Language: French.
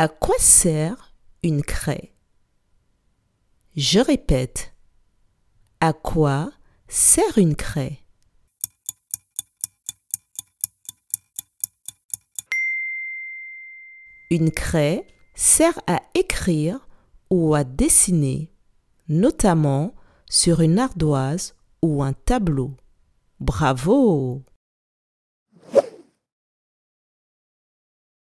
À quoi sert une craie? Je répète. À quoi sert une craie? Une craie sert à écrire ou à dessiner, notamment sur une ardoise ou un tableau. Bravo